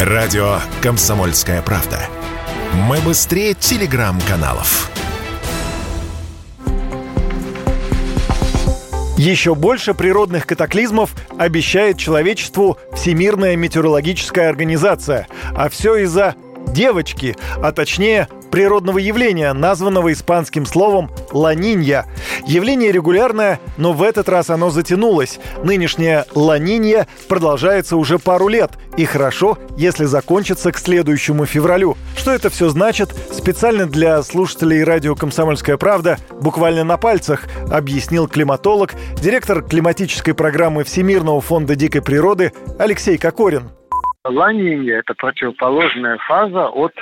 Радио «Комсомольская правда». Мы быстрее телеграм-каналов. Еще больше природных катаклизмов обещает человечеству Всемирная метеорологическая организация. А все из-за девочки, а точнее природного явления, названного испанским словом «ланинья». Явление регулярное, но в этот раз оно затянулось. Нынешняя «ланинья» продолжается уже пару лет, и хорошо, если закончится к следующему февралю. Что это все значит, специально для слушателей радио «Комсомольская правда» буквально на пальцах объяснил климатолог, директор климатической программы Всемирного фонда дикой природы Алексей Кокорин. Ла-Нинья – это противоположная фаза от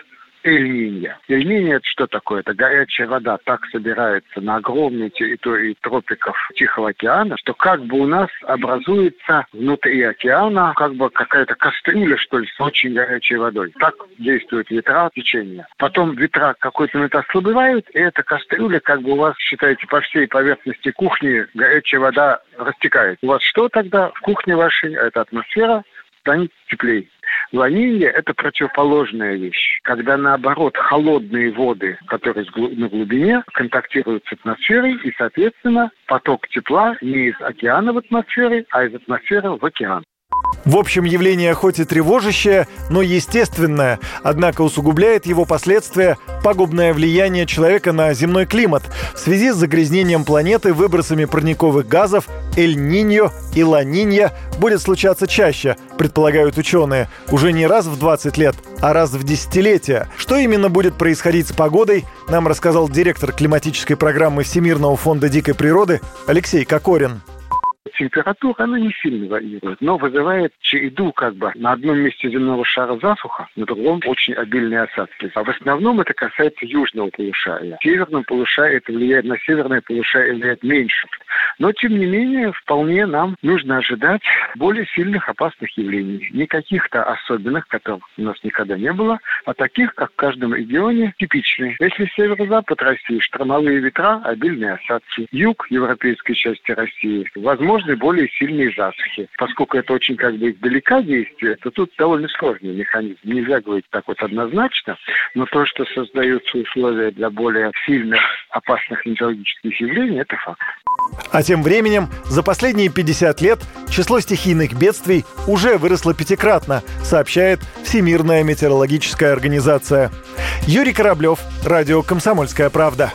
Эль-Нинья. Эль-Нинья – это что такое? Это горячая вода так собирается на огромной территории тропиков Тихого океана, что как бы у нас образуется внутри океана как бы какая-то кастрюля, что ли, с очень горячей водой. Так действуют ветра, течения. Потом ветра какой-то момент ослабевают, и эта кастрюля как бы у вас, считаете, по всей поверхности кухни горячая вода растекает. У вас что тогда в кухне вашей? Это атмосфера, станет теплее. Ланинья – это противоположная вещь. Когда, наоборот, холодные воды, которые на глубине, контактируют с атмосферой, и, соответственно, поток тепла не из океана в атмосфере, а из атмосферы в океан. В общем, явление хоть и тревожащее, но естественное, однако усугубляет его последствия пагубное влияние человека на земной климат в связи с загрязнением планеты выбросами парниковых газов Эль-Ниньо и Ла-Нинья будет случаться чаще, предполагают ученые, уже не раз в 20 лет, а раз в десятилетия. Что именно будет происходить с погодой, нам рассказал директор климатической программы Всемирного фонда дикой природы Алексей Кокорин температура, она не сильно варьирует, но вызывает череду как бы на одном месте земного шара засуха, на другом очень обильные осадки. А в основном это касается южного полушария. Северном полушарии это влияет на северное полушарие, влияет меньше. Но, тем не менее, вполне нам нужно ожидать более сильных опасных явлений. Не каких-то особенных, которых у нас никогда не было, а таких, как в каждом регионе, типичные. Если северо-запад России, штормовые ветра, обильные осадки. Юг европейской части России, возможны более сильные засухи. Поскольку это очень как бы издалека действие, то тут довольно сложный механизм. Нельзя говорить так вот однозначно, но то, что создаются условия для более сильных опасных метеорологических явлений, это факт. А тем временем за последние 50 лет число стихийных бедствий уже выросло пятикратно, сообщает Всемирная метеорологическая организация. Юрий Кораблев, Радио «Комсомольская правда».